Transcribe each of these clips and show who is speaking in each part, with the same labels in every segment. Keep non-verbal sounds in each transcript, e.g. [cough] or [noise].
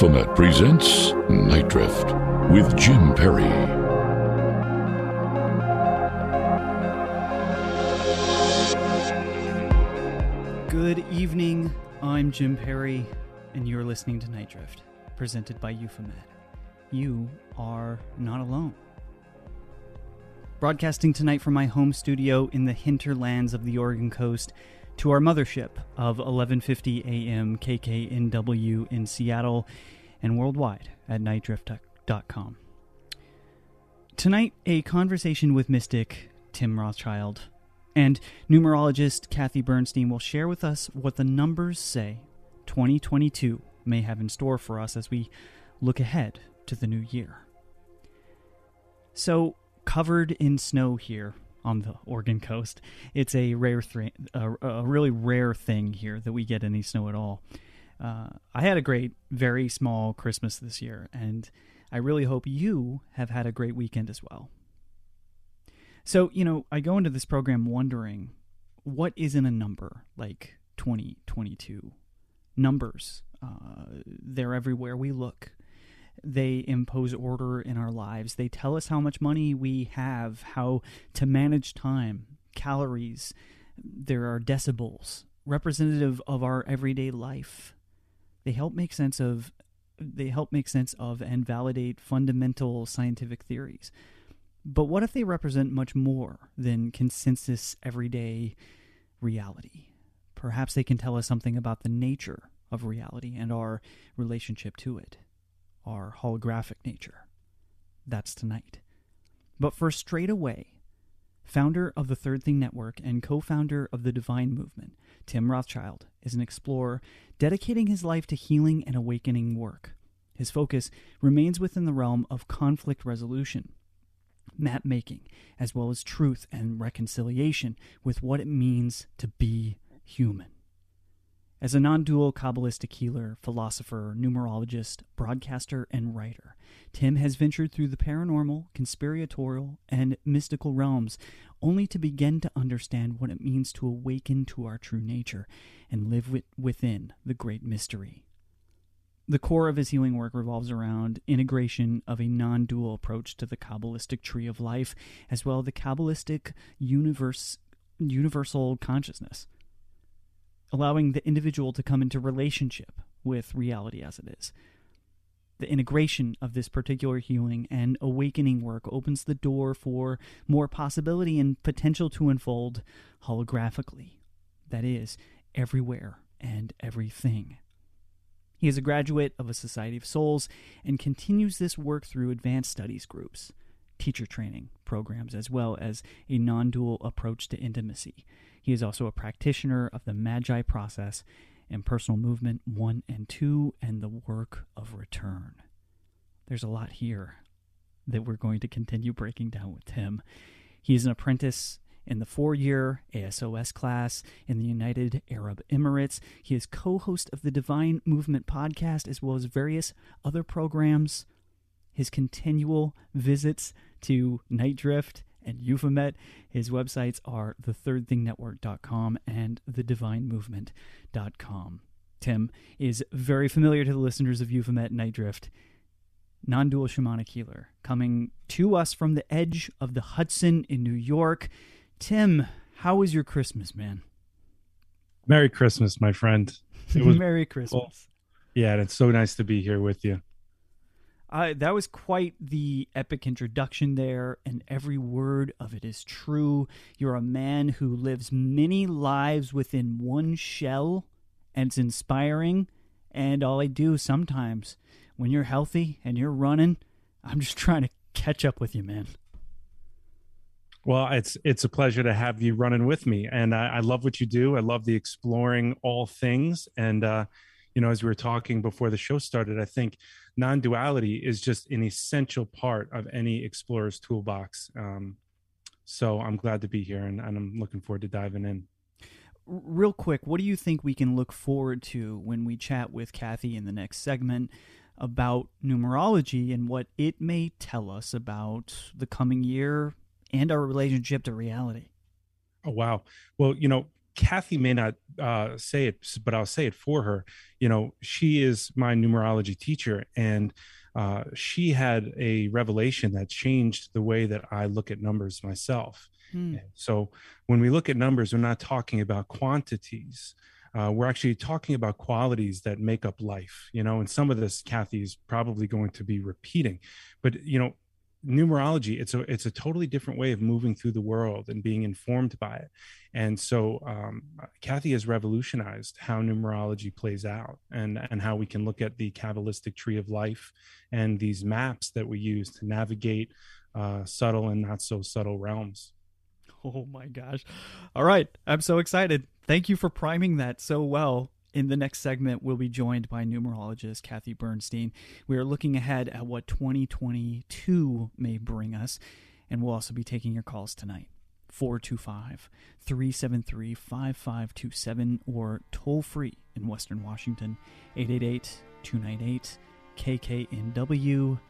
Speaker 1: Euphomet presents Night Drift with Jim Perry.
Speaker 2: Good evening. I'm Jim Perry, and you're listening to Night Drift, presented by Euphomet. You are not alone. Broadcasting tonight from my home studio in the hinterlands of the Oregon coast to our mothership of 11:50 a.m. KKNW in Seattle and worldwide at nightdrift.com. Tonight, a conversation with mystic Tim Rothschild and numerologist Kathy Bernstein will share with us what the numbers say 2022 may have in store for us as we look ahead to the new year. So, covered in snow here on the Oregon coast, it's a rare, th- a, a really rare thing here that we get any snow at all. Uh, I had a great, very small Christmas this year, and I really hope you have had a great weekend as well. So, you know, I go into this program wondering what isn't a number like 2022? Numbers, uh, they're everywhere we look. They impose order in our lives. They tell us how much money we have, how to manage time, calories. There are decibels, representative of our everyday life. They help make sense of they help make sense of and validate fundamental scientific theories. But what if they represent much more than consensus everyday reality? Perhaps they can tell us something about the nature of reality and our relationship to it, our holographic nature. That's tonight. But first, straight away, founder of the Third Thing Network and co founder of the Divine Movement, Tim Rothschild is an explorer dedicating his life to healing and awakening work. His focus remains within the realm of conflict resolution map making, as well as truth and reconciliation with what it means to be human. As a non dual Kabbalistic healer, philosopher, numerologist, broadcaster, and writer, Tim has ventured through the paranormal, conspiratorial, and mystical realms only to begin to understand what it means to awaken to our true nature and live within the great mystery. The core of his healing work revolves around integration of a non dual approach to the Kabbalistic tree of life, as well the Kabbalistic universe, universal consciousness, allowing the individual to come into relationship with reality as it is. The integration of this particular healing and awakening work opens the door for more possibility and potential to unfold holographically. That is, everywhere and everything. He is a graduate of a Society of Souls and continues this work through advanced studies groups, teacher training programs, as well as a non dual approach to intimacy. He is also a practitioner of the Magi process Impersonal movement 1 and 2 and the work of return. There's a lot here that we're going to continue breaking down with Tim. He is an apprentice in the four year ASOS class in the United Arab Emirates. He is co host of the Divine Movement podcast, as well as various other programs. His continual visits to Night Drift and Euphomet. His websites are thethirdthingnetwork.com and thedivinemovement.com. Tim is very familiar to the listeners of Euphomet Night Drift non dual shamanic healer, coming to us from the edge of the Hudson in New York. Tim, how was your Christmas, man?
Speaker 3: Merry Christmas, my friend.
Speaker 2: It was [laughs] Merry Christmas.
Speaker 3: Yeah, and it's so nice to be here with you.
Speaker 2: Uh, that was quite the epic introduction there, and every word of it is true. You're a man who lives many lives within one shell, and it's inspiring. And all I do sometimes, when you're healthy and you're running, I'm just [laughs] trying to catch up with you, man.
Speaker 3: Well, it's it's a pleasure to have you running with me, and I, I love what you do. I love the exploring all things, and uh, you know, as we were talking before the show started, I think non-duality is just an essential part of any explorer's toolbox. Um, so I'm glad to be here, and, and I'm looking forward to diving in.
Speaker 2: Real quick, what do you think we can look forward to when we chat with Kathy in the next segment? about numerology and what it may tell us about the coming year and our relationship to reality.
Speaker 3: Oh wow. Well, you know, Kathy may not uh, say it, but I'll say it for her. You know, she is my numerology teacher, and uh, she had a revelation that changed the way that I look at numbers myself. Hmm. So when we look at numbers, we're not talking about quantities. Uh, we're actually talking about qualities that make up life, you know, and some of this Kathy is probably going to be repeating, but you know, numerology it's a it's a totally different way of moving through the world and being informed by it. And so um, kathy has revolutionized how numerology plays out and and how we can look at the kabbalistic tree of life and these maps that we use to navigate uh, subtle and not so subtle realms.
Speaker 2: Oh my gosh. All right. I'm so excited. Thank you for priming that so well in the next segment, we'll be joined by numerologist Kathy Bernstein. We are looking ahead at what 2022 may bring us, and we'll also be taking your calls tonight. 425 373 5527 or toll free in Western Washington 888 298 KKNW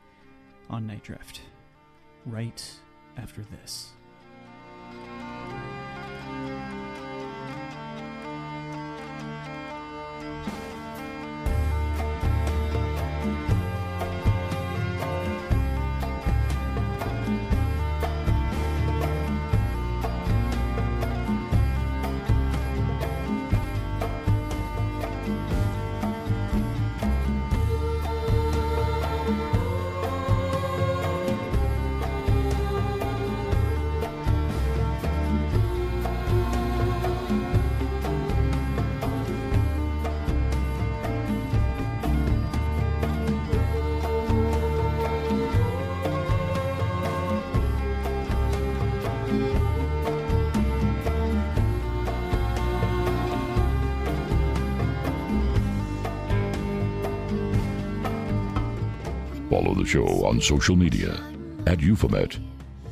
Speaker 2: on Night Drift. Right after this.
Speaker 4: Show on social media at Euphomet,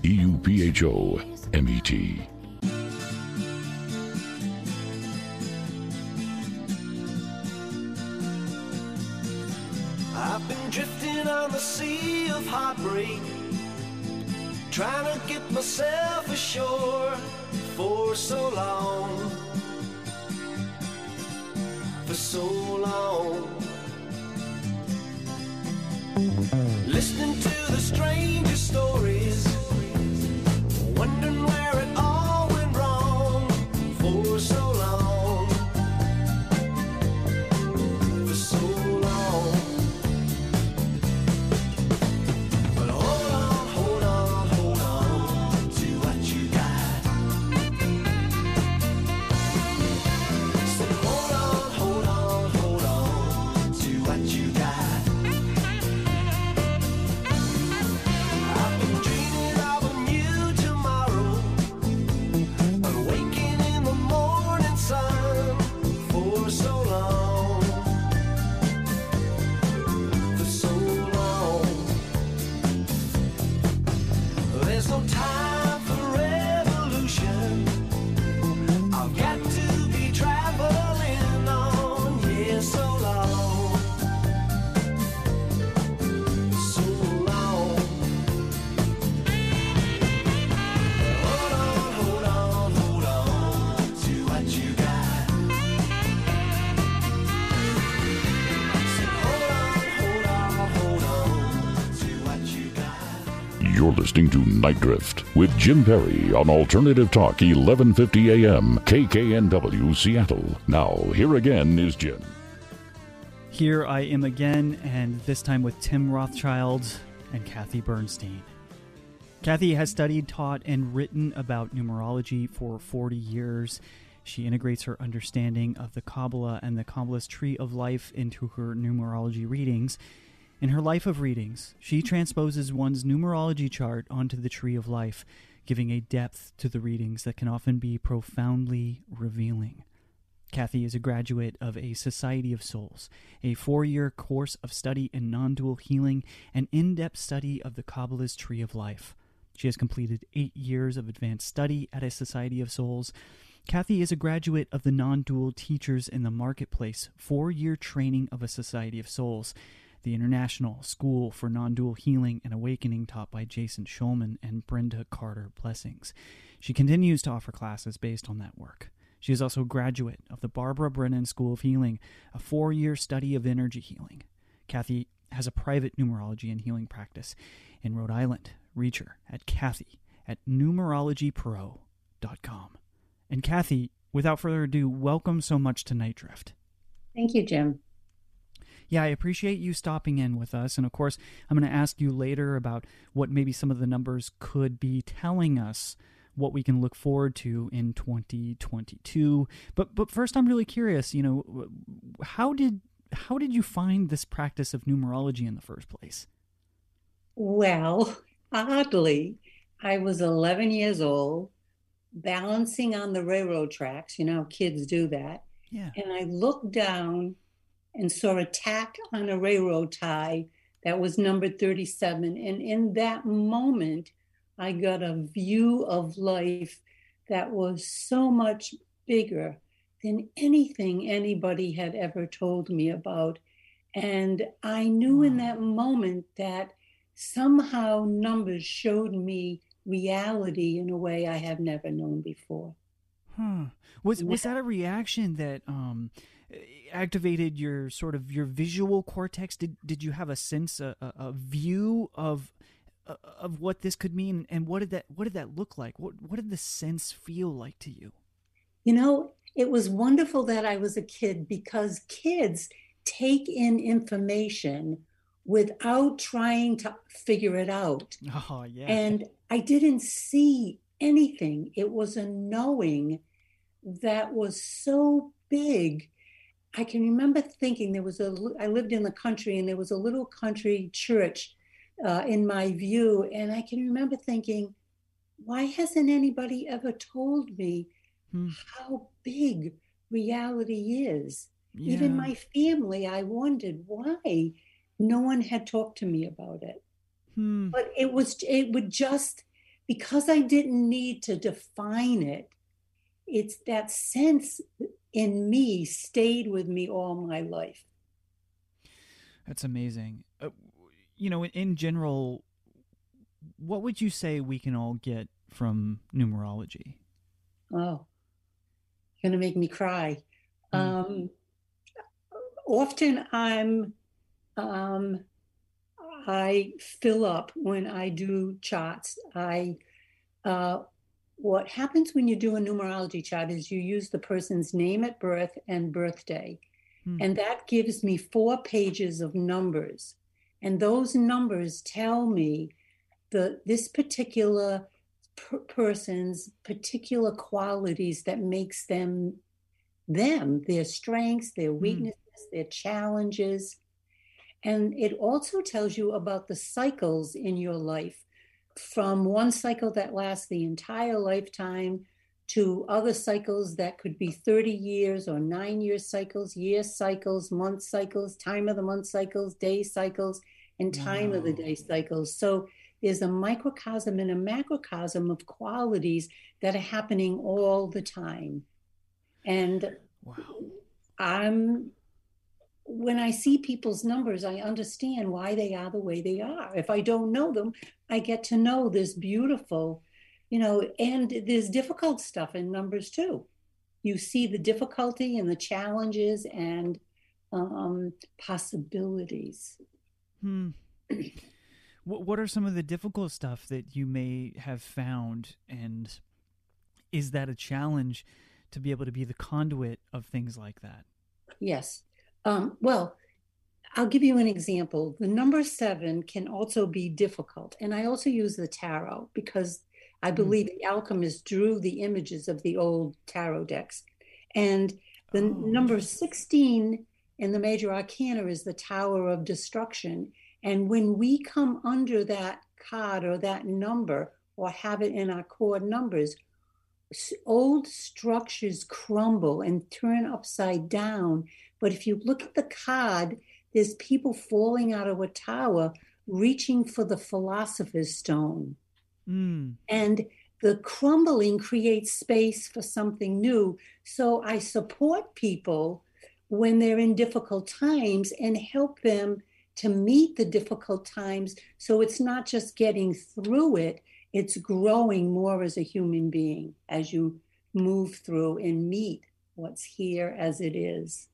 Speaker 4: E U P H O M E T.
Speaker 1: listening to
Speaker 4: Night Drift with Jim Perry on Alternative Talk 1150 AM KKNW Seattle. Now, here again is Jim.
Speaker 2: Here I am again, and this time with Tim Rothschild and Kathy Bernstein. Kathy has studied, taught, and written about numerology for 40 years. She integrates her understanding of the Kabbalah and the Kabbalist tree of life into her numerology readings. In her life of readings, she transposes one's numerology chart onto the tree of life, giving a depth to the readings that can often be profoundly revealing. Kathy is a graduate of a Society of Souls, a four year course of study in non dual healing and in depth study of the Kabbalist Tree of Life. She has completed eight years of advanced study at a Society of Souls. Kathy is a graduate of the Non Dual Teachers in the Marketplace four year training of a Society of Souls, the International School for Non Dual Healing and Awakening taught by Jason Shulman and Brenda Carter Blessings. She continues to offer classes based on that work. She is also a graduate of the Barbara Brennan School of Healing, a four year study of energy healing. Kathy has a private numerology and healing practice in Rhode Island. Reach her at Kathy at numerologypro.com. And Kathy, without further ado, welcome so much to Night Drift.
Speaker 5: Thank you, Jim.
Speaker 2: Yeah, I appreciate you stopping in with us. And of course, I'm going to ask you later about what maybe some of the numbers could be telling us what we can look forward to in 2022. But but first I'm really curious, you know, how did how did you find this practice of numerology in the first place?
Speaker 5: Well, [laughs] oddly, I was 11 years old, balancing on the railroad tracks. You know, kids do that.
Speaker 2: Yeah.
Speaker 5: And I looked down and saw a tack on a railroad tie that was number 37. And in that moment, I got a view of life that was so much bigger than anything anybody had ever told me about. And I knew in that moment that somehow numbers showed me reality in a way I have never known before.
Speaker 2: Huh. Was was that a reaction that um activated your sort of your visual cortex? Did did you have a sense a, a, view of uh, of what this could mean? And what did that what did that look like? What what did the sense feel like to you?
Speaker 5: You know it was wonderful that i was a kid because kids take in information without trying to figure it out.
Speaker 2: Oh yeah.
Speaker 5: And i didn't see anything. It was a knowing that was so big i can remember thinking there was a i lived in the country and there was a little country church uh, in my view. And I can remember thinking, why hasn't anybody ever told me hmm. how big reality is? Yeah. Even my family, I wondered why no one had talked to me about it. Hmm. But it was, it would just, because I didn't need to define it, it's that sense in me stayed with me all my life.
Speaker 2: That's amazing. Uh, you know, in general, what would you say we can all get from numerology?
Speaker 5: Oh, going to make me cry. Mm. Um, often I'm, um, I fill up when I do charts. I, uh, what happens when you do a numerology chart is you use the person's name at birth and birthday. Mm. And that gives me four pages of numbers. And those numbers tell me the this particular per- person's particular qualities that makes them them, their strengths, their hmm. weaknesses, mm. their challenges. And it also tells you about the cycles in your life from one cycle that lasts the entire lifetime to other cycles that could be 30 years or nine year cycles, year cycles, month cycles, time of the month cycles, day cycles, and time wow. of the day cycles. So there's a microcosm and a macrocosm of qualities that are happening all the time. And wow. I'm when I see people's numbers, I understand why they are the way they are. If I don't know them, I get to know this beautiful you know, and there's difficult stuff in numbers too. You see the difficulty and the challenges and um, possibilities.
Speaker 2: Hmm. [clears throat] what are some of the difficult stuff that you may have found, and is that a challenge to be able to be the conduit of things like that?
Speaker 5: Yes. Um, well, I'll give you an example. The number seven can also be difficult. And I also use the tarot because I hmm. believe mm. the alchemists drew the images of the old tarot decks. And the oh. number 16 in the major arcana is the Tower of Destruction. And when we come under that card or that number or have it in our core numbers, old structures crumble and turn upside down. But if you look at the card, there's people falling out of a tower reaching for the philosopher's stone. Mm. And the crumbling creates space for something new. So I support people when they're in difficult times and help them to meet the difficult times. So it's not just getting through it, it's growing more as a human being as you move through and meet what's here as it is.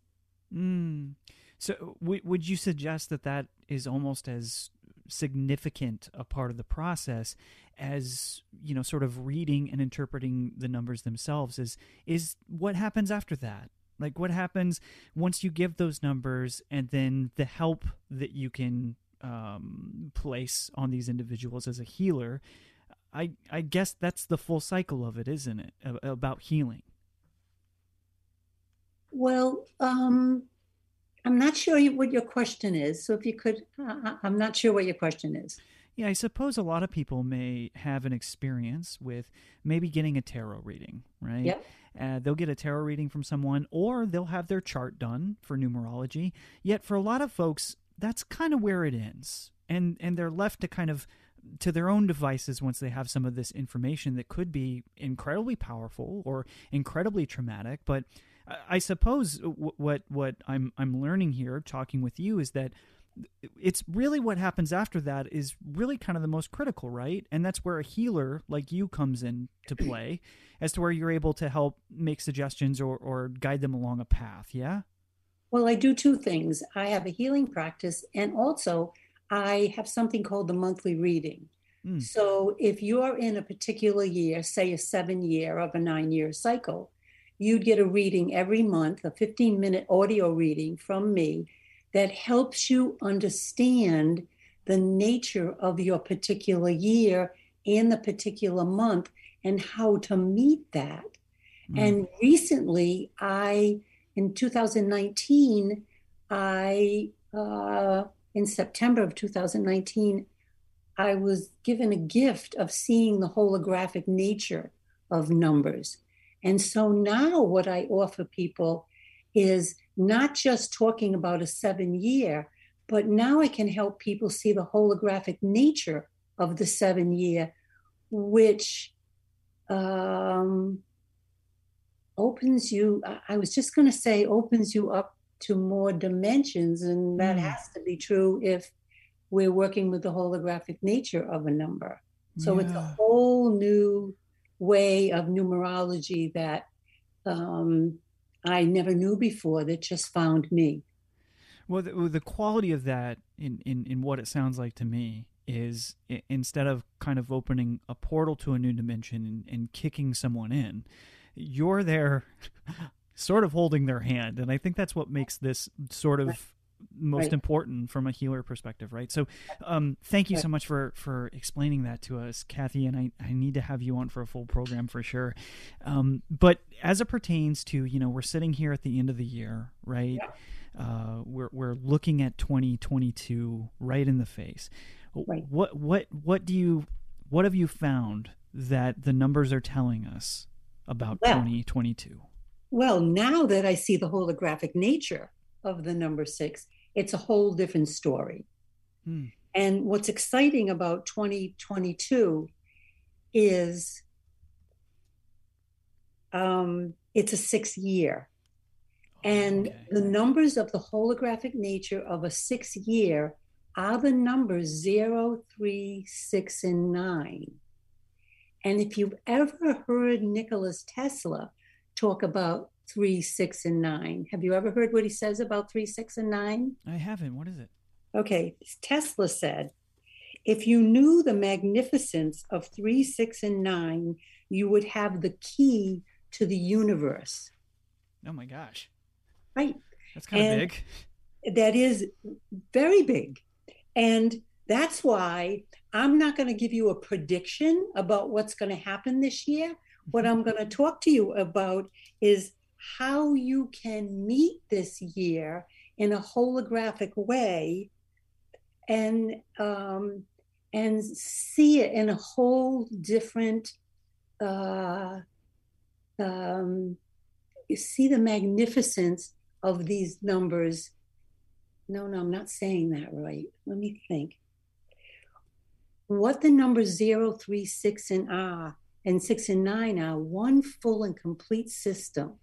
Speaker 2: Mm. So, w- would you suggest that that is almost as significant a part of the process as you know, sort of reading and interpreting the numbers themselves? Is is what happens after that? Like, what happens once you give those numbers, and then the help that you can um, place on these individuals as a healer? I I guess that's the full cycle of it, isn't it? About healing.
Speaker 5: Well, um, I'm not sure what your question is. So if you could, uh, I'm not sure what your question is.
Speaker 2: Yeah, I suppose a lot of people may have an experience with maybe getting a tarot reading, right?
Speaker 5: Yep.
Speaker 2: Uh, they'll get a tarot reading from someone, or they'll have their chart done for numerology. Yet, for a lot of folks, that's kind of where it ends, and and they're left to kind of to their own devices once they have some of this information that could be incredibly powerful or incredibly traumatic, but I suppose what what I'm I'm learning here, talking with you, is that it's really what happens after that is really kind of the most critical, right? And that's where a healer like you comes in to [clears throat] play, as to where you're able to help make suggestions or or guide them along a path. Yeah.
Speaker 5: Well, I do two things. I have a healing practice, and also I have something called the monthly reading. Mm. So if you're in a particular year, say a seven year of a nine year cycle, you'd get a reading every month, a 15 minute audio reading from me that helps you understand the nature of your particular year and the particular month and how to meet that. Mm. And recently, I, in 2019, I, uh, in September of 2019, I was given a gift of seeing the holographic nature of numbers. And so now what I offer people is not just talking about a seven year, but now I can help people see the holographic nature of the seven year, which um, opens you, I was just going to say, opens you up to more dimensions. And that mm. has to be true if we're working with the holographic nature of a number. So yeah. it's a whole new way of numerology that um, I never knew before that just found me.
Speaker 2: Well, the, the quality of that, in, in, in what it sounds like to me, is instead of kind of opening a portal to a new dimension and, and kicking someone in, you're there [laughs] sort of holding their hand. And I think that's what makes this sort of most right. important from a healer perspective, right? So, um, thank you so much for for explaining that to us, Kathy. And I, I need to have you on for a full program for sure. Um, but as it pertains to you know we're sitting here at the end of the year, right? Yeah. Uh, we're we're looking at 2022 right in the face. Right. What what what do you what have you found that the numbers are telling us about well, 2022?
Speaker 5: Well, now that I see the holographic nature of the number six, it's a whole different story. Hmm. And what's exciting about 2022 is um, it's a six year. And okay. the numbers of the holographic nature of a six year are the numbers zero, three, six, and nine. And if you've ever heard Nicholas Tesla talk about three, six, and nine. Have you ever heard what he says about three, six, and nine?
Speaker 2: I haven't. What is it?
Speaker 5: Okay. Tesla said, if you knew the magnificence of three, six, and nine, you would have the key to the universe.
Speaker 2: Oh my gosh.
Speaker 5: Right.
Speaker 2: That's kind and of big.
Speaker 5: That is very big. And that's why I'm not going to give you a prediction about what's going to happen this year. What I'm going [laughs] to talk to you about is how you can meet this year in a holographic way and um, and see it in a whole different uh, um, see the magnificence of these numbers. No no i'm not saying that right. Let me think. What the numbers 0 3 6 and ah and 6 and 9 are one full and complete system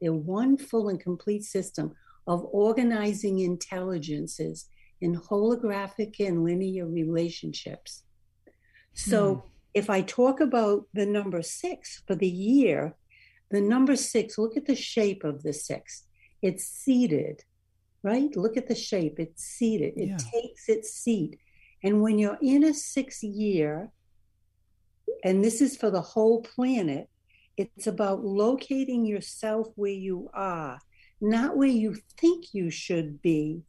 Speaker 5: they're one full and complete system of organizing intelligences in holographic and linear relationships. So hmm. if I talk about the number six for the year, The number six, look at the shape of the six. It's seated, right? Look at the shape. It's seated. It
Speaker 2: Yeah.
Speaker 5: takes its seat. And when you're in a six year, and this is for the whole planet, it's about locating yourself where you are, not where you think you should be,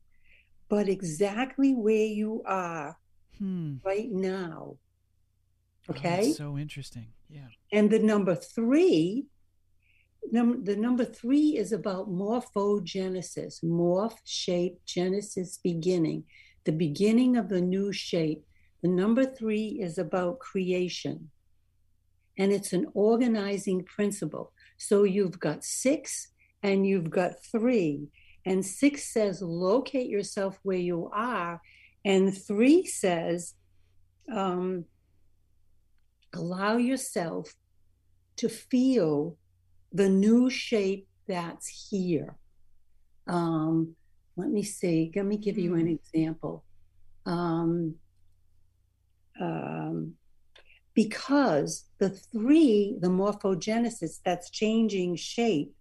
Speaker 5: but exactly where you are
Speaker 2: Hmm.
Speaker 5: right now.
Speaker 2: Oh,
Speaker 5: Okay.
Speaker 2: that's so interesting. Yeah.
Speaker 5: And the number three, num- the number three is about morphogenesis, morph, shape, genesis, beginning, the beginning of the new shape. The number three is about creation, and it's an organizing principle. So you've got six and you've got three, and six says locate yourself where you are, and three says um, allow yourself to feel the new shape that's here. Um, let me see. Let me give you an example. Um, um, because the three, the morphogenesis, that's changing shape,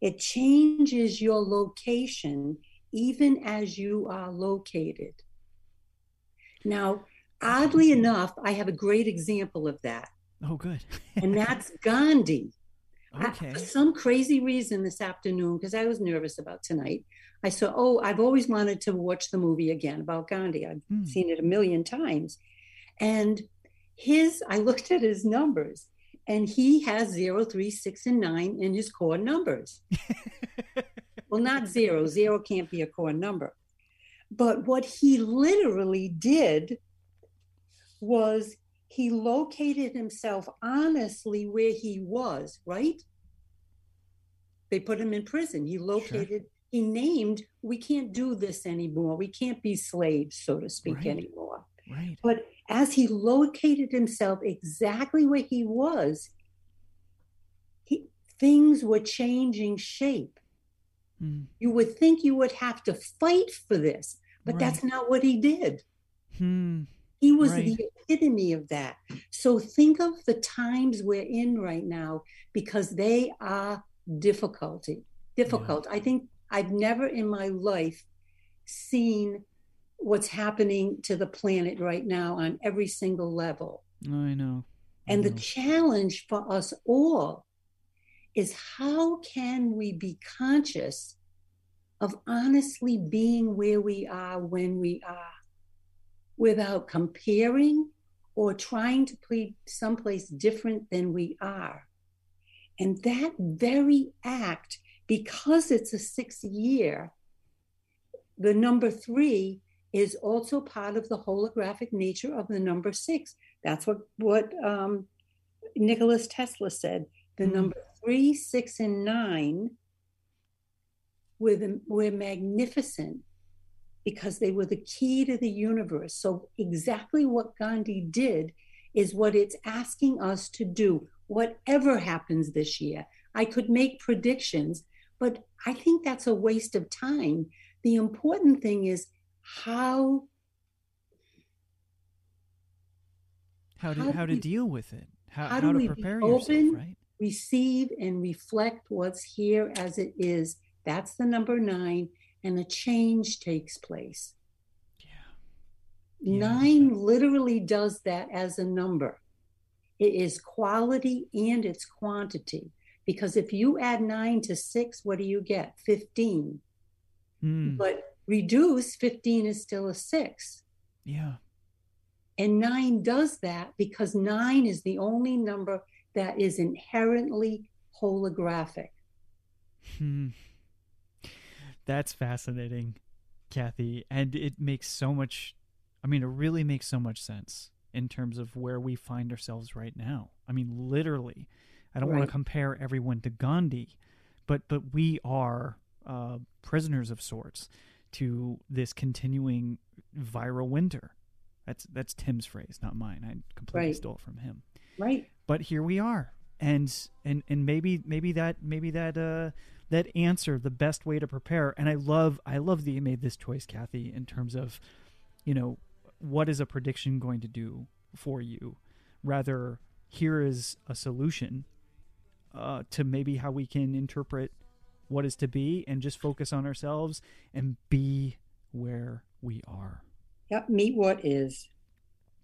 Speaker 5: it changes your location even as you are located. Now, oddly enough, I have a great example of that,
Speaker 2: Oh, good. [laughs]
Speaker 5: and that's Gandhi. I-
Speaker 2: okay.
Speaker 5: for some crazy reason this afternoon, because I was nervous about tonight, I saw, oh, I've always wanted to watch the movie again about Gandhi. I've
Speaker 2: Hmm.
Speaker 5: seen it a million times. And his, I looked at his numbers, and he has zero, three, six, and nine in his core numbers. [laughs] well, not zero, zero can't be a core number. But what he literally did was he located himself honestly where he was, right? They put him in prison. He located, he named, we can't do this anymore. We can't be slaves, so to speak,
Speaker 2: Right.
Speaker 5: anymore.
Speaker 2: right.
Speaker 5: But as he located himself exactly where he was, he, things were changing shape.
Speaker 2: Hmm.
Speaker 5: You would think you would have to fight for this, but that's not what he did.
Speaker 2: Hmm.
Speaker 5: He was
Speaker 2: Right.
Speaker 5: the epitome of that. So think of the times we're in right now because they are difficulty. Difficult. I think I've never in my life seen what's happening to the planet right now on every single level.
Speaker 2: I know. I
Speaker 5: And the challenge for us all is how can we be conscious of honestly being where we are when we are without comparing or trying to be someplace different than we are. And that very act, because it's a sixth year, the number three is also part of the holographic nature of the number six. That's what what um, Nicholas Tesla said. The
Speaker 2: Mm.
Speaker 5: number three, six, and nine were the, were magnificent because they were the key to the universe. So exactly what Gandhi did is what it's asking us to do. Whatever happens this year, I could make predictions, but I think that's a waste of time. The important thing is how
Speaker 2: how to
Speaker 5: how
Speaker 2: how to
Speaker 5: we-
Speaker 2: deal with it. How,
Speaker 5: how
Speaker 2: how, to prepare
Speaker 5: open?
Speaker 2: yourself, right?
Speaker 5: receive and reflect what's here as it is. That's the number nine, and a change takes place.
Speaker 2: Yeah. Yeah.
Speaker 5: Nine literally does that as a number. It is quality and it's quantity. Because if you add nine to six, what do you get? 15.
Speaker 2: Hmm.
Speaker 5: But reduce, 15 is still a six.
Speaker 2: Yeah.
Speaker 5: And nine does that because nine is the only number that is inherently holographic.
Speaker 2: Hmm. That's fascinating, Kathy. And it makes so much, I mean, it really makes so much sense in terms of where we find ourselves right now. I mean, literally. I don't want to compare everyone to Gandhi, but but we are uh, prisoners of sorts to this continuing viral winter. That's that's Tim's phrase, not mine. I completely
Speaker 5: Right.
Speaker 2: stole it from him
Speaker 5: Right.
Speaker 2: but here we are and and and maybe maybe that maybe that uh that answer the best way to prepare and i love i love that you made this choice kathy in terms of you know what is a prediction going to do for you rather here is a solution uh, to maybe how we can interpret what is to be and just focus on ourselves and be where we are.
Speaker 5: Yep, meet what is.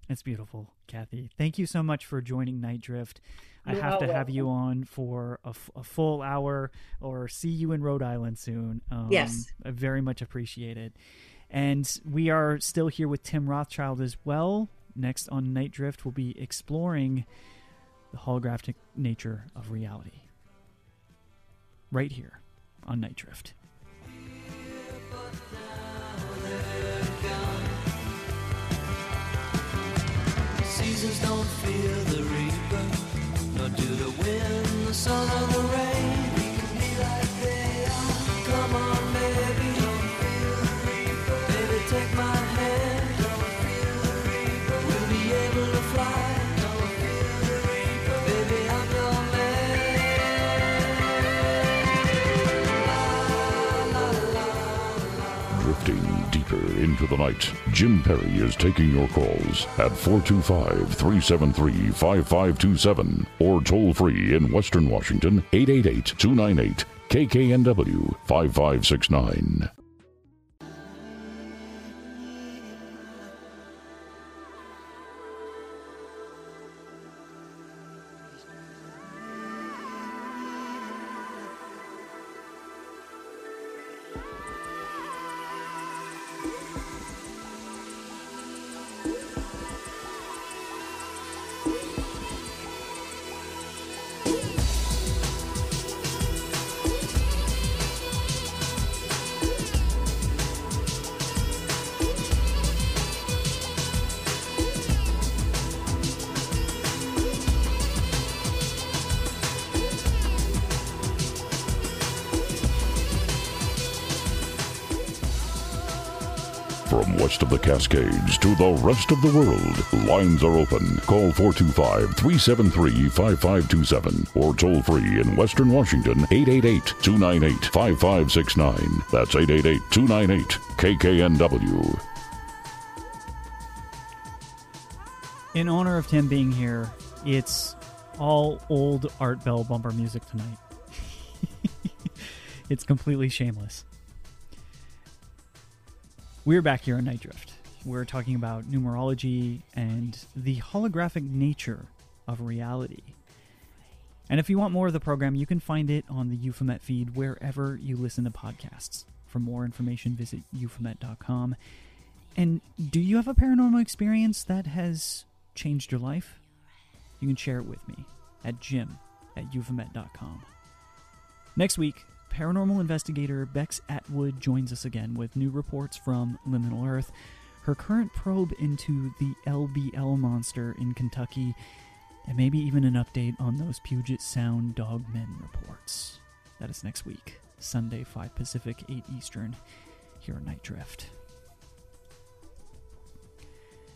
Speaker 2: It's beautiful, Kathy. Thank you so much for joining Night Drift. I
Speaker 5: You're
Speaker 2: have to
Speaker 5: all
Speaker 2: have you on for a, f- a full hour or see you in Rhode Island soon. Um,
Speaker 5: Yes.
Speaker 2: I very much appreciate it. And we are still here with Tim Rothschild as well. Next on Night Drift, we'll be exploring the holographic nature of reality. Right here on Night Drift.
Speaker 4: Seasons don't fear the reaper, nor do the wind, the sun,
Speaker 1: into the night, Jim Perry is taking your calls at 425 373 5527 or toll free in Western Washington 888 298 KKNW 5569. From west of the Cascades to the rest of the world, lines are open. Call 425 373 5527 or toll free in Western Washington 888 298 5569. That's 888 298 KKNW.
Speaker 2: In honor of Tim being here, it's all old Art Bell bumper music tonight. [laughs] it's completely shameless. We're back here on Night Drift. We're talking about numerology and the holographic nature of reality. And if you want more of the program, you can find it on the Euphomet feed wherever you listen to podcasts. For more information, visit euphomet.com. And do you have a paranormal experience that has changed your life? You can share it with me at jim at euphomet.com. Next week, paranormal investigator Bex Atwood joins us again with new reports from Liminal Earth, her current probe into the LBL monster in Kentucky, and maybe even an update on those Puget Sound dogmen reports. That is next week, Sunday, 5 Pacific, 8 Eastern, here on Night Drift.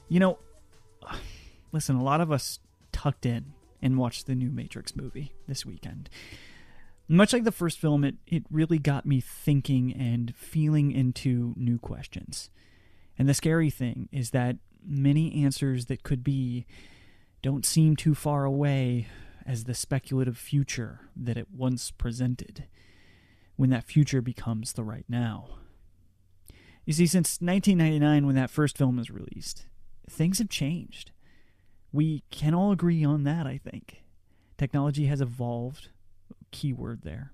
Speaker 2: You know, [sighs] listen, a lot of us tucked in and watched the new Matrix movie this weekend. Much like the first film, it, it really got me thinking and feeling into new questions. And the scary thing is that many answers that could be don't seem too far away as the speculative future that it once presented, when that future becomes the right now. You see, since 1999, when that first film was released, things have changed. We can all agree on that, I think. Technology has evolved, keyword there,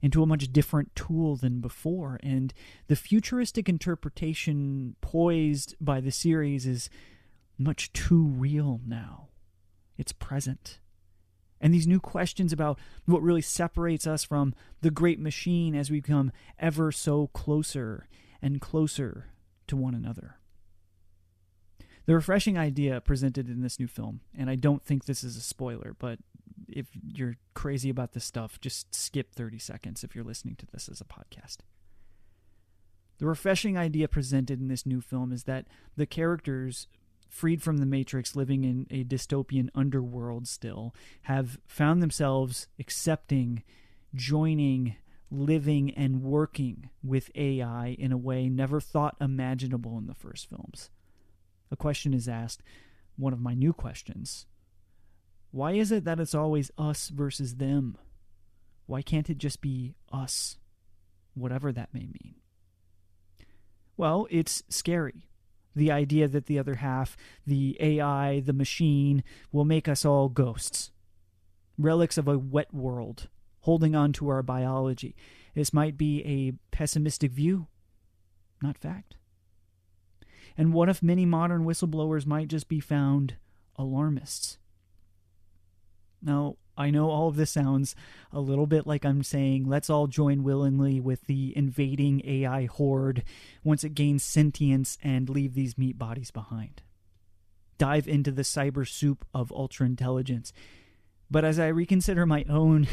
Speaker 2: into a much different tool than before, and the futuristic interpretation poised by the series is much too real now. It's present. And these new questions about what really separates us from the great machine as we become ever so closer and closer to one another. The refreshing idea presented in this new film, and I don't think this is a spoiler, but if you're crazy about this stuff, just skip 30 seconds if you're listening to this as a podcast. The refreshing idea presented in this new film is that the characters, freed from the Matrix, living in a dystopian underworld still, have found themselves accepting, joining, living, and working with AI in a way never thought imaginable in the first films. A question is asked, one of my new questions. Why is it that it's always us versus them Why can't it just be us, whatever that may mean? Well, it's scary. The idea that the other half, the AI, the machine, will make us all ghosts, relics of a wet world, holding on to our biology. This might be a pessimistic view, not fact. And what if many modern whistleblowers might just be found alarmists? Now, I know all of this sounds a little bit like I'm saying, let's all join willingly with the invading AI horde once it gains sentience and leave these meat bodies behind. Dive into the cyber soup of ultra intelligence. But as I reconsider my own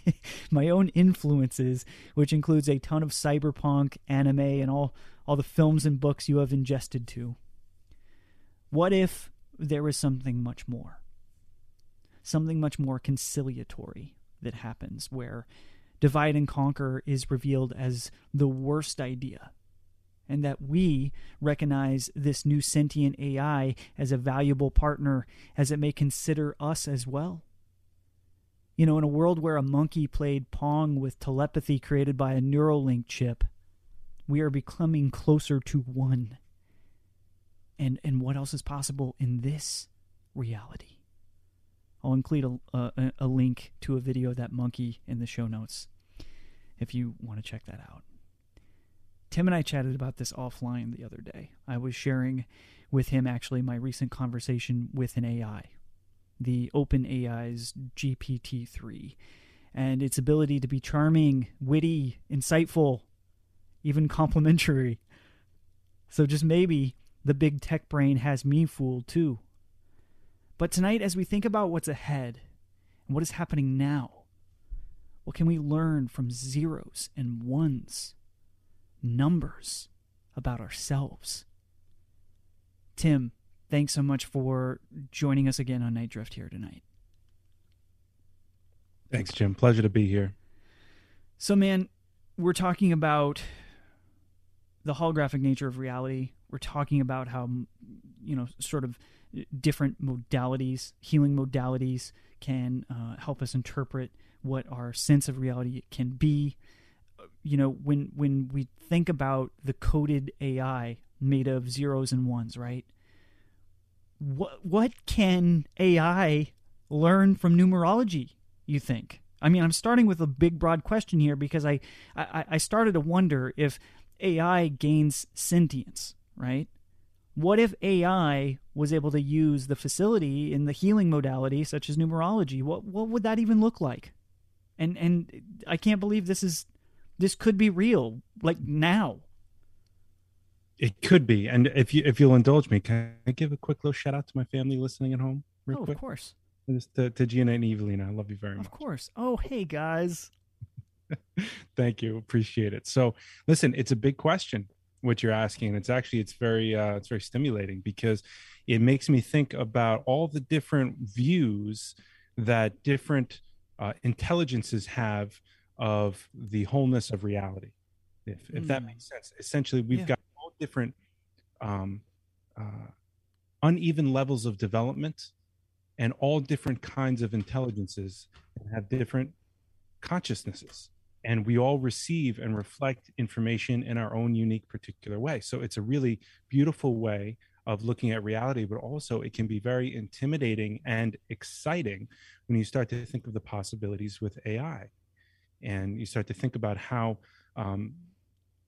Speaker 2: [laughs] my own influences, which includes a ton of cyberpunk, anime, and all, all the films and books you have ingested to, what if there was something much more? Something much more conciliatory that happens where divide and conquer is revealed as the worst idea and that we recognize this new sentient AI as a valuable partner as it may consider us as well. You know, in a world where a monkey played Pong with telepathy created by a Neuralink chip, we are becoming closer to one. And and what else is possible in this reality? I'll include a, a, a link to a video of that monkey in the show notes if you want to check that out. Tim and I chatted about this offline the other day. I was sharing with him actually my recent conversation with an AI, the OpenAI's GPT 3, and its ability to be charming, witty, insightful, even complimentary. So just maybe the big tech brain has me fooled too. But tonight, as we think about what's ahead and what is happening now, what can we learn from zeros and ones, numbers about ourselves? Tim, thanks so much for joining us again on Night Drift here tonight.
Speaker 3: Thanks, Jim. Pleasure to be here.
Speaker 2: So, man, we're talking about the holographic nature of reality. We're talking about how, you know, sort of different modalities, healing modalities, can uh, help us interpret what our sense of reality can be. You know, when when we think about the coded AI made of zeros and ones, right? What what can AI learn from numerology? You think? I mean, I'm starting with a big, broad question here because I I, I started to wonder if AI gains sentience, right? What if AI was able to use the facility in the healing modality, such as numerology? What what would that even look like? And and I can't believe this is this could be real, like now.
Speaker 3: It could be, and if you if you'll indulge me, can I give a quick little shout out to my family listening at home, real
Speaker 2: oh,
Speaker 3: quick?
Speaker 2: of course,
Speaker 3: Just to, to Gina and Evelina, I love you very much.
Speaker 2: of course. Oh, hey guys. [laughs]
Speaker 3: Thank you, appreciate it. So, listen, it's a big question what you're asking it's actually it's very uh, it's very stimulating because it makes me think about all the different views that different uh, intelligences have of the wholeness of reality if, if that
Speaker 2: Mm.
Speaker 3: makes sense essentially we've
Speaker 2: Yeah.
Speaker 3: got all different um, uh, uneven levels of development and all different kinds of intelligences have different consciousnesses and we all receive and reflect information in our own unique particular way. So it's a really beautiful way of looking at reality but also it can be very intimidating and exciting when you start to think of the possibilities with ai and you start to think about how um,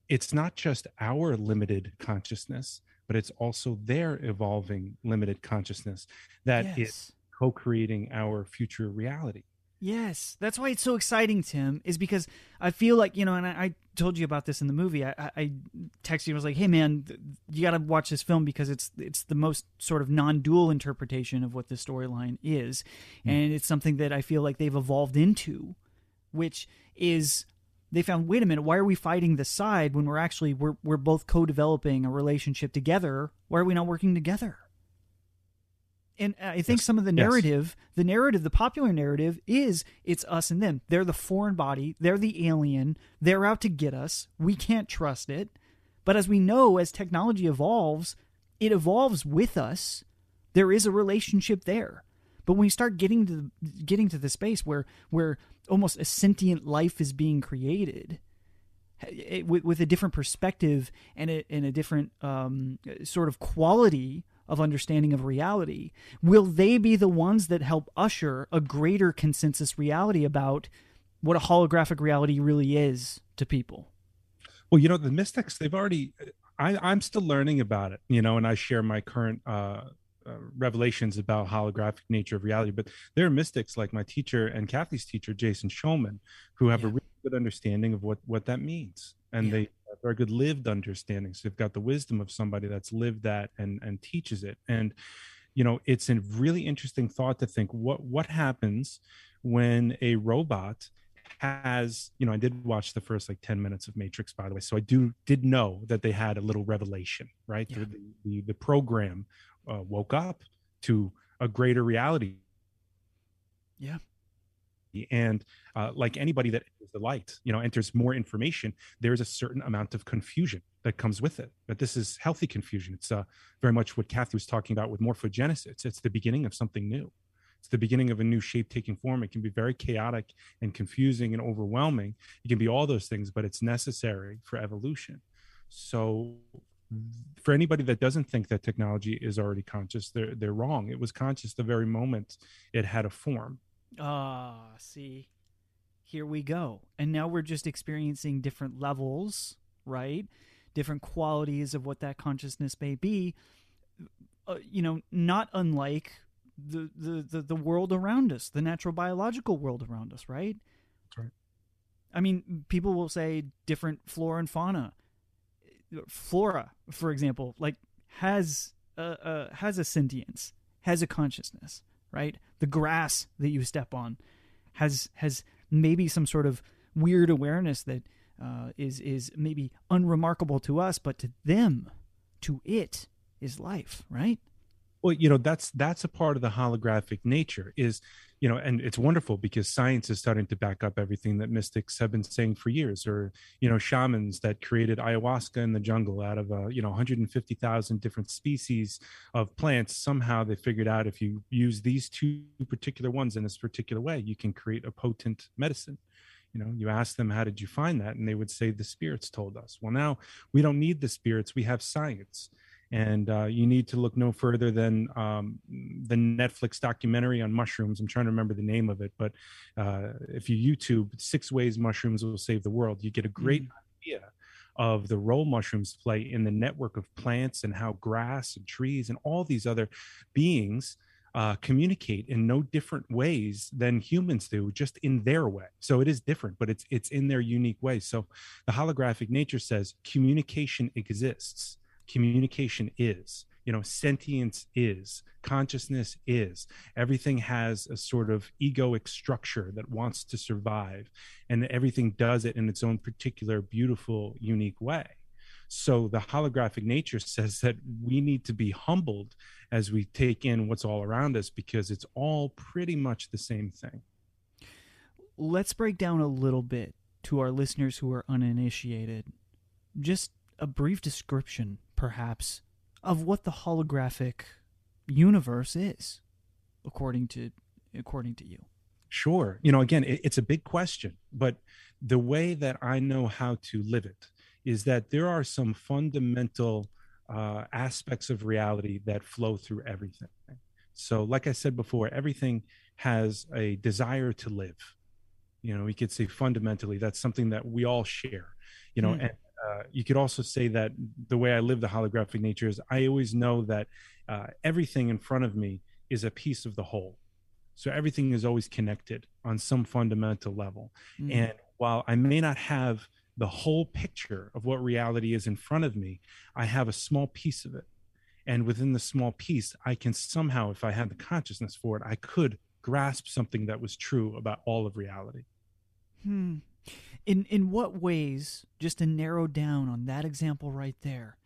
Speaker 3: it's not just our limited consciousness but it's also their evolving limited consciousness that is
Speaker 2: yes.
Speaker 3: co-creating our future reality
Speaker 2: Yes, that's why it's so exciting, Tim. Is because I feel like you know, and I, I told you about this in the movie. I, I, texted you. I was like, "Hey, man, you got to watch this film because it's it's the most sort of non-dual interpretation of what the storyline is, hmm. and it's something that I feel like they've evolved into, which is they found. Wait a minute, why are we fighting the side when we're actually we're we're both co-developing a relationship together? Why are we not working together? And I think
Speaker 3: Yes.
Speaker 2: some of the
Speaker 3: Yes.
Speaker 2: narrative, the narrative, the popular narrative is it's us and them. They're the foreign body. They're the alien. They're out to get us. We can't trust it. But as we know, as technology evolves, it evolves with us. There is a relationship there. But when we start getting to getting to the space where where almost a sentient life is being created, it, with, with a different perspective and a, and a different um, sort of quality of understanding of reality, will they be the ones that help usher a greater consensus reality about what a holographic reality really is to people?
Speaker 3: Well, you know, the mystics, they've already, I, I'm still learning about it, you know, and I share my current uh, uh, revelations about holographic nature of reality. But there are mystics like my teacher and Kathy's teacher, Jason Shulman, who have
Speaker 2: Yeah.
Speaker 3: a really good understanding of what what that means, and
Speaker 2: Yeah.
Speaker 3: they have very good lived understanding. So they've got the wisdom of somebody that's lived that and and teaches it. And you know, it's a really interesting thought to think what what happens when a robot has you know i did watch the first like 10 minutes of matrix by the way so i do did know that they had a little revelation right
Speaker 2: Yeah.
Speaker 3: the, the the program uh, woke up to a greater reality
Speaker 2: Yeah.
Speaker 3: And uh, like anybody that enters the light you know enters more information there's a certain amount of confusion that comes with it. But this is healthy confusion. It's uh, very much what kathy was talking about with morphogenesis. It's, the beginning of something new. It's the beginning of a new shape taking form. It can be very chaotic and confusing and overwhelming. It can be all those things but it's necessary for evolution. So for anybody that doesn't think that technology is already conscious they're they're wrong. It was conscious the very moment it had a form
Speaker 2: Ah, see, here we go. And now we're just experiencing different levels, right? Different qualities of what that consciousness may be. Uh, you know, not unlike the, the, the, the world around us, the natural biological world around us, right?
Speaker 3: That's right.
Speaker 2: I mean, people will say different flora and fauna. Flora, for example, like has a, uh, has a sentience, has a consciousness, right? The grass that you step on has has maybe some sort of weird awareness that uh, is is maybe unremarkable to us, but to them, to it, is life, right?
Speaker 3: Well you know that's that's a part of the holographic nature is you know and it's wonderful because science is starting to back up everything that mystics have been saying for years or you know shamans that created ayahuasca in the jungle out of uh, you know 150,000 different species of plants. Somehow they figured out if you use these two particular ones in this particular way you can create a potent medicine. You know you ask them how did you find that? And they would say the spirits told us. Well now we don't need the spirits. We have science and uh, you need to look no further than um, the Netflix documentary on mushrooms. I'm trying to remember the name of it, but uh, if you YouTube "Six Ways Mushrooms Will Save the World," you get a great idea of the role mushrooms play in the network of plants and how grass and trees and all these other beings uh, communicate in no different ways than humans do, just in their way. So it is different, but it's it's in their unique way. So the holographic nature says communication exists communication is you know sentience is consciousness is. Everything has a sort of egoic structure that wants to survive and everything does it in its own particular beautiful unique way. So the holographic nature [laughs] says that we need to be humbled as we take in what's all around us because it's all pretty much the same thing.
Speaker 2: Let's break down a little bit to our listeners who are uninitiated. Just a brief description, perhaps, of what the holographic universe is, according to according to you.
Speaker 3: Sure. You know, again, it, it's a big question, but the way that I know how to live it is that there are some fundamental uh, aspects of reality that flow through everything. So, like I said before, everything has a desire to live. You know, we could say fundamentally that's something that we all share. You know,
Speaker 2: Hmm.
Speaker 3: and uh, you could also say that the way I live the holographic nature is I always know that uh, everything in front of me is a piece of the whole. So everything is always connected on some fundamental level.
Speaker 2: Mm.
Speaker 3: And while I may not have the whole picture of what reality is in front of me, I have a small piece of it. And within the small piece, I can somehow, if I had the consciousness for it, I could grasp something that was true about all of reality.
Speaker 2: Hmm. In in what ways, just to narrow down on that example right there,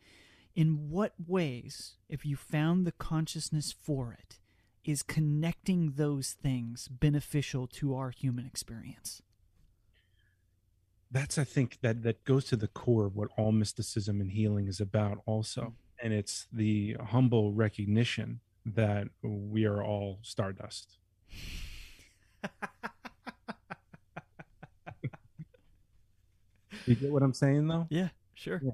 Speaker 2: in what ways, if you found the consciousness for it, is connecting those things beneficial to our human experience?
Speaker 3: that's i think that that goes to the core of what all mysticism and healing is about also
Speaker 2: Mm.
Speaker 3: and it's the humble recognition that we are all stardust. [laughs] you get what I'm saying though?
Speaker 2: Yeah, sure.
Speaker 3: Yeah.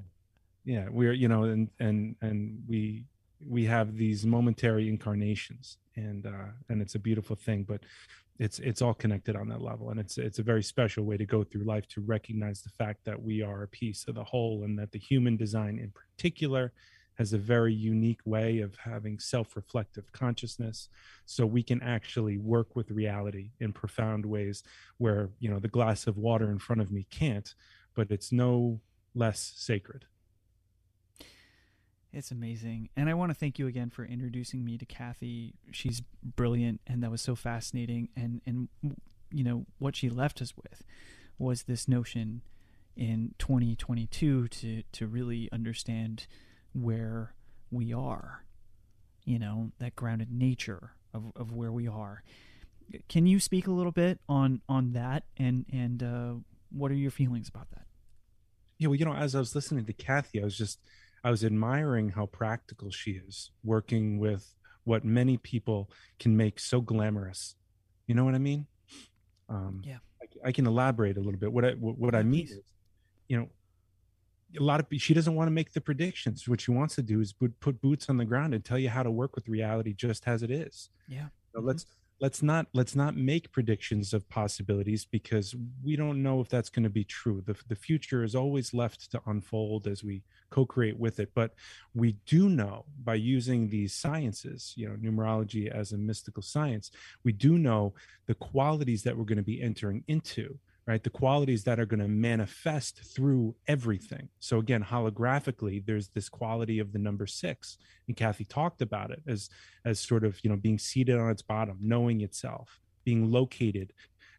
Speaker 3: Yeah, we're you know and and and we we have these momentary incarnations and uh and it's a beautiful thing but it's it's all connected on that level and it's it's a very special way to go through life to recognize the fact that we are a piece of the whole and that the human design in particular has a very unique way of having self-reflective consciousness so we can actually work with reality in profound ways where you know the glass of water in front of me can't but it's no less sacred
Speaker 2: It's amazing. And I want to thank you again for introducing me to Kathy. She's brilliant and that was so fascinating and and you know what she left us with was this notion in 2022 to to really understand where we are. You know, that grounded nature of of where we are. Can you speak a little bit on on that and and uh what are your feelings about that?
Speaker 3: Yeah well you know as i was listening to kathy i was just i was admiring how practical she is working with what many people can make so glamorous you know what i mean um
Speaker 2: Yeah.
Speaker 3: i, I can elaborate a little bit what i what, what i mean is you know a lot of she doesn't want to make the predictions what she wants to do is put, put boots on the ground and tell you how to work with reality just as it is
Speaker 2: Yeah.
Speaker 3: so
Speaker 2: Mhm.
Speaker 3: let's let's not let's not make predictions of possibilities because we don't know if that's going to be true. The, the future is always left to unfold as we co-create with it but we do know by using these sciences you know numerology as a mystical science we do know the qualities that we're going to be entering into right? The qualities that are going to manifest through everything. So again holographically there's this quality of the number six and kathy talked about it as as sort of you know being seated on its bottom knowing itself being located.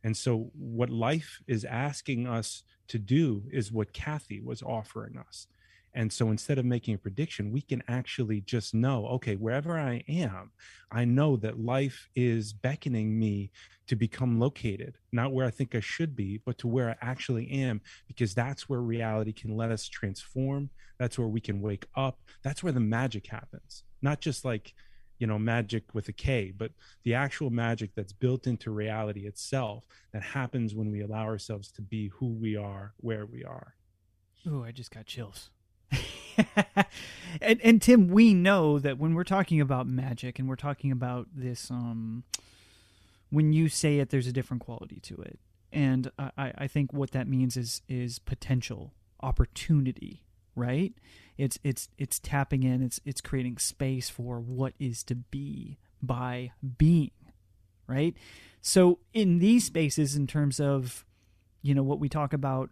Speaker 3: And so what life is asking us to do is what kathy was offering us and so instead of making a prediction we can actually just know okay wherever i am i know that life is beckoning me to become located not where i think i should be but to where i actually am because that's where reality can let us transform. That's where we can wake up. That's where the magic happens. Not just like you know magic with a k but the actual magic that's built into reality itself that happens when we allow ourselves to be who we are where we are.
Speaker 2: Ooh, I just got chills. [laughs] and and Tim, we know that when we're talking about magic and we're talking about this, um, when you say it, there's a different quality to it, and I, I think what that means is is potential, opportunity, right? It's it's it's tapping in. It's it's creating space for what is to be by being, right? So in these spaces, in terms of, you know, what we talk about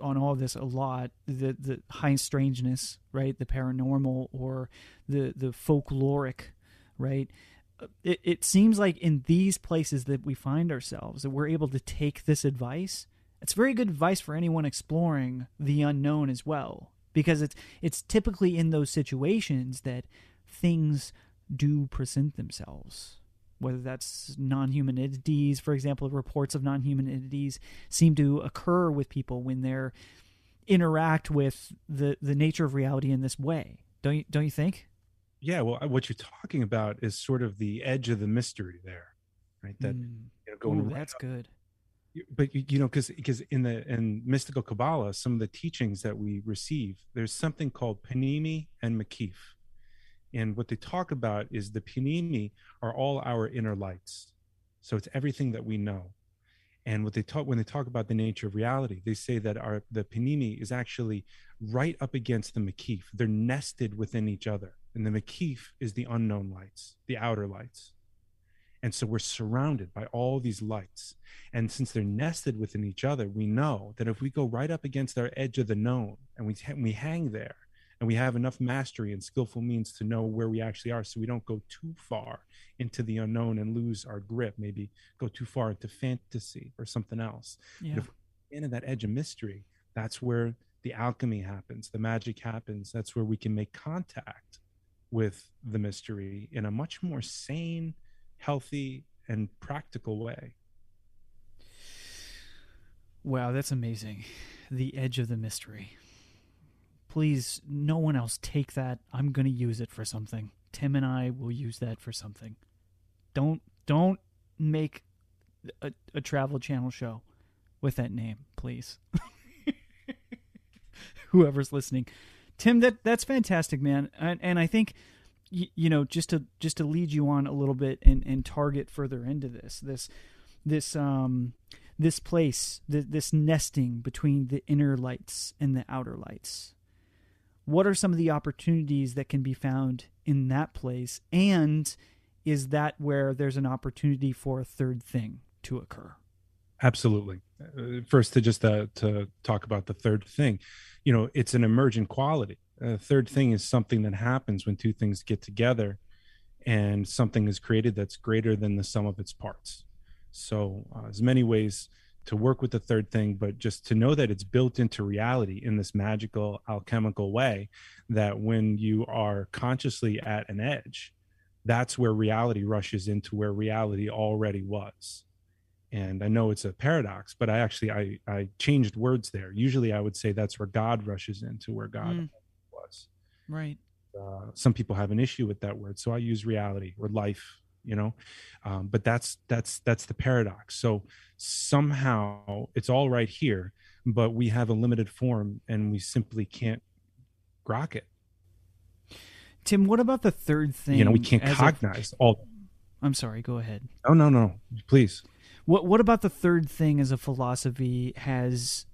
Speaker 2: on all this a lot the the high strangeness right? The paranormal or the the folkloric right? Uh, it, it seems like in these places that we find ourselves that we're able to take this advice it's very good advice for anyone exploring the unknown as well because it's it's typically in those situations that things do present themselves whether that's non-human entities for example reports of non-human entities seem to occur with people when they're interact with the the nature of reality in this way. Don't you don't you think?
Speaker 3: Yeah well what you're talking about is sort of the edge of the mystery there right? That
Speaker 2: Mm.
Speaker 3: you know going
Speaker 2: Ooh,
Speaker 3: right
Speaker 2: that's
Speaker 3: up-
Speaker 2: good.
Speaker 3: But you you know because because in the in mystical kabbalah some of the teachings that we receive there's something called panimi and makif and what they talk about is the Pinimi are all our inner lights. So it's everything that we know. And what they talk when they talk about the nature of reality they say that our the Pinimi is actually right up against the makif. They're nested within each other. And the makif is the unknown lights the outer lights. And so we're surrounded by all these lights. And since they're nested within each other, we know that if we go right up against our edge of the known and we, we hang there and we have enough mastery and skillful means to know where we actually are so we don't go too far into the unknown and lose our grip, maybe go too far into fantasy or something else.
Speaker 2: yeah
Speaker 3: if into that edge of mystery, that's where the alchemy happens, the magic happens. That's where we can make contact with the mystery in a much more sane, healthy, and practical way.
Speaker 2: wow that's amazing the edge of the mystery please no one else take that. I'm going to use it for something. Tim and I will use that for something. Don't don't make a, a travel channel show with that name, please. [laughs] Whoever's listening, Tim, that that's fantastic, man, and, and I think you, you know just to just to lead you on a little bit and and target further into this this this um this place th- this nesting between the inner lights and the outer lights what are some of the opportunities that can be found in that place and is that where there's an opportunity for a third thing to occur
Speaker 3: Absolutely. Uh, first, to just uh, to talk about the third thing, you know, it's an emergent quality. A third thing is something that happens when two things get together, and something is created that's greater than the sum of its parts. So, uh, many ways to work with the third thing, but just to know that it's built into reality in this magical alchemical way, that when you are consciously at an edge, that's where reality rushes into where reality already was. And i know it's a paradox but i actually i i changed words there. Usually i would say that's where god rushes into where god
Speaker 2: Mm.
Speaker 3: was.
Speaker 2: Right.
Speaker 3: Uh, some people have an issue with that word so i use reality or life you know um, but that's that's that's the paradox so somehow it's all right here but we have a limited form and we simply can't grok it
Speaker 2: tim what about the third thing
Speaker 3: you know we can't
Speaker 2: as a-
Speaker 3: cognize all
Speaker 2: i'm sorry go ahead
Speaker 3: oh no no please
Speaker 2: What what about the third thing as a philosophy has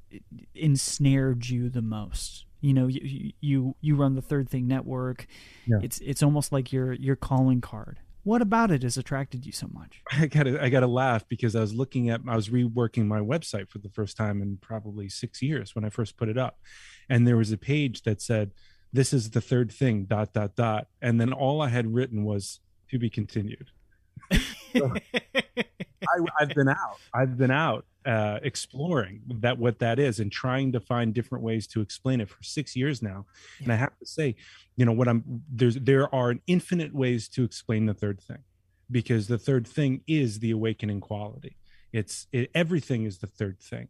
Speaker 2: ensnared you the most? You know, you you you run the third thing network.
Speaker 3: Yeah.
Speaker 2: It's it's almost like your your calling card. What about it has attracted you so much? [laughs]
Speaker 3: I gotta I gotta laugh because I was looking at I was reworking my website for the first time in probably six years when I first put it up, and there was a page that said, "This is the third thing." Dot dot dot, and then all I had written was "to be continued." [laughs] I, I've been out. I've been out uh, exploring that what that is and trying to find different ways to explain it for six years now. And I have to say, you know, what I'm there's there are infinite ways to explain the third thing, because the third thing is the awakening quality. It's it, everything is the third thing,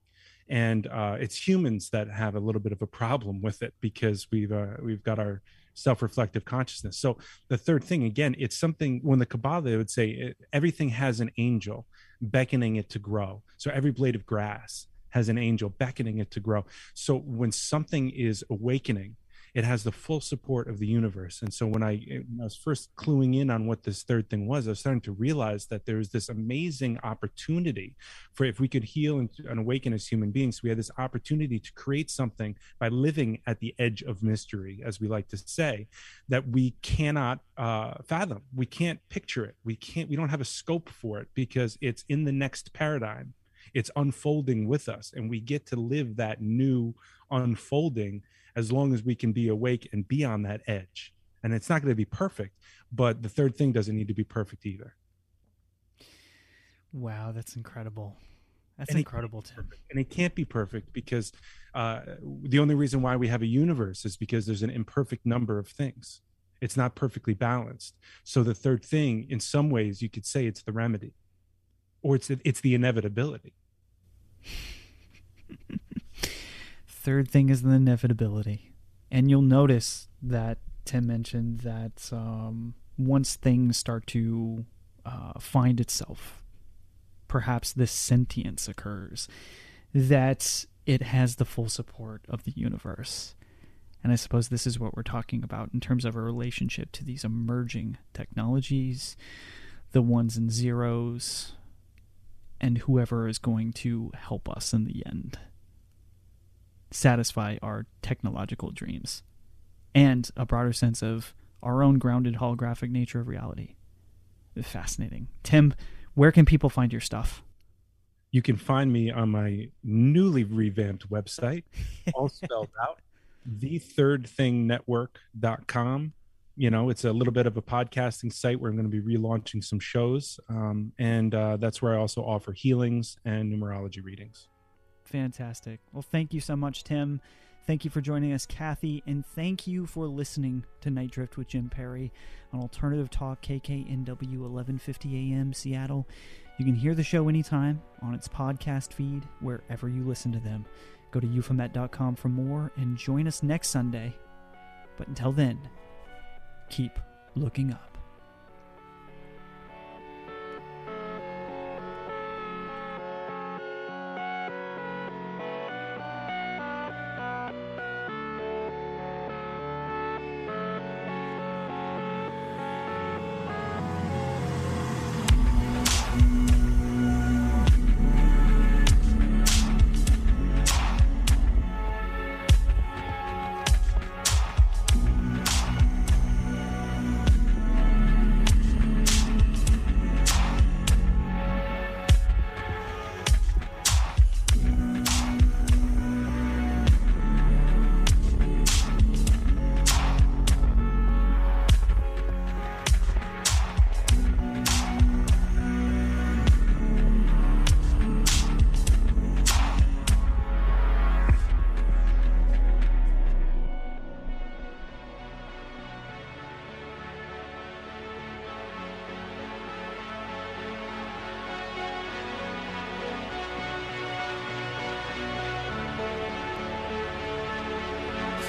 Speaker 3: and uh, it's humans that have a little bit of a problem with it because we've uh, we've got our self-reflective consciousness. So the third thing again, it's something when the Kabbalah would say it, everything has an angel beckoning it to grow. So every blade of grass has an angel beckoning it to grow. So when something is awakening, it has the full support of the universe. And so when I, when I was first cluing in on what this third thing was, I was starting to realize that there's this amazing opportunity for if we could heal and, and awaken as human beings, we had this opportunity to create something by living at the edge of mystery, as we like to say, that we cannot uh, fathom. We can't picture it. We can't. We don't have a scope for it because it's in the next paradigm. It's unfolding with us, and we get to live that new unfolding as long as we can be awake and be on that edge. And it's not going to be perfect, but the third thing doesn't need to be perfect either.
Speaker 2: Wow, that's incredible. That's
Speaker 3: And
Speaker 2: incredible, Tim.
Speaker 3: and it can't be perfect because uh, the only reason why we have a universe is because there's an imperfect number of things it's not perfectly balanced so the third thing in some ways you could say it's the remedy or it's it's the inevitability [laughs]
Speaker 2: Third thing is the inevitability. And you'll notice that Tim mentioned that um, once things start to uh, find itself, perhaps this sentience occurs, that it has the full support of the universe. And I suppose this is what we're talking about in terms of a relationship to these emerging technologies, the ones and zeros, and whoever is going to help us in the end satisfy our technological dreams and a broader sense of our own grounded holographic nature of reality. Fascinating. Tim, where can people find your stuff?
Speaker 3: you can find me on my newly revamped website [laughs] all spelled out the third thing network.com you know it's a little bit of a podcasting site where i'm going to be relaunching some shows um, and uh, that's where i also offer healings and numerology readings
Speaker 2: Fantastic. Well, thank you so much, Tim. Thank you for joining us, Kathy, and thank you for listening to Night Drift with Jim Perry on Alternative Talk KKNW 1150 AM Seattle. You can hear the show anytime on its podcast feed wherever you listen to them. Go to euphomet.com for more and join us next Sunday. But until then, keep looking up.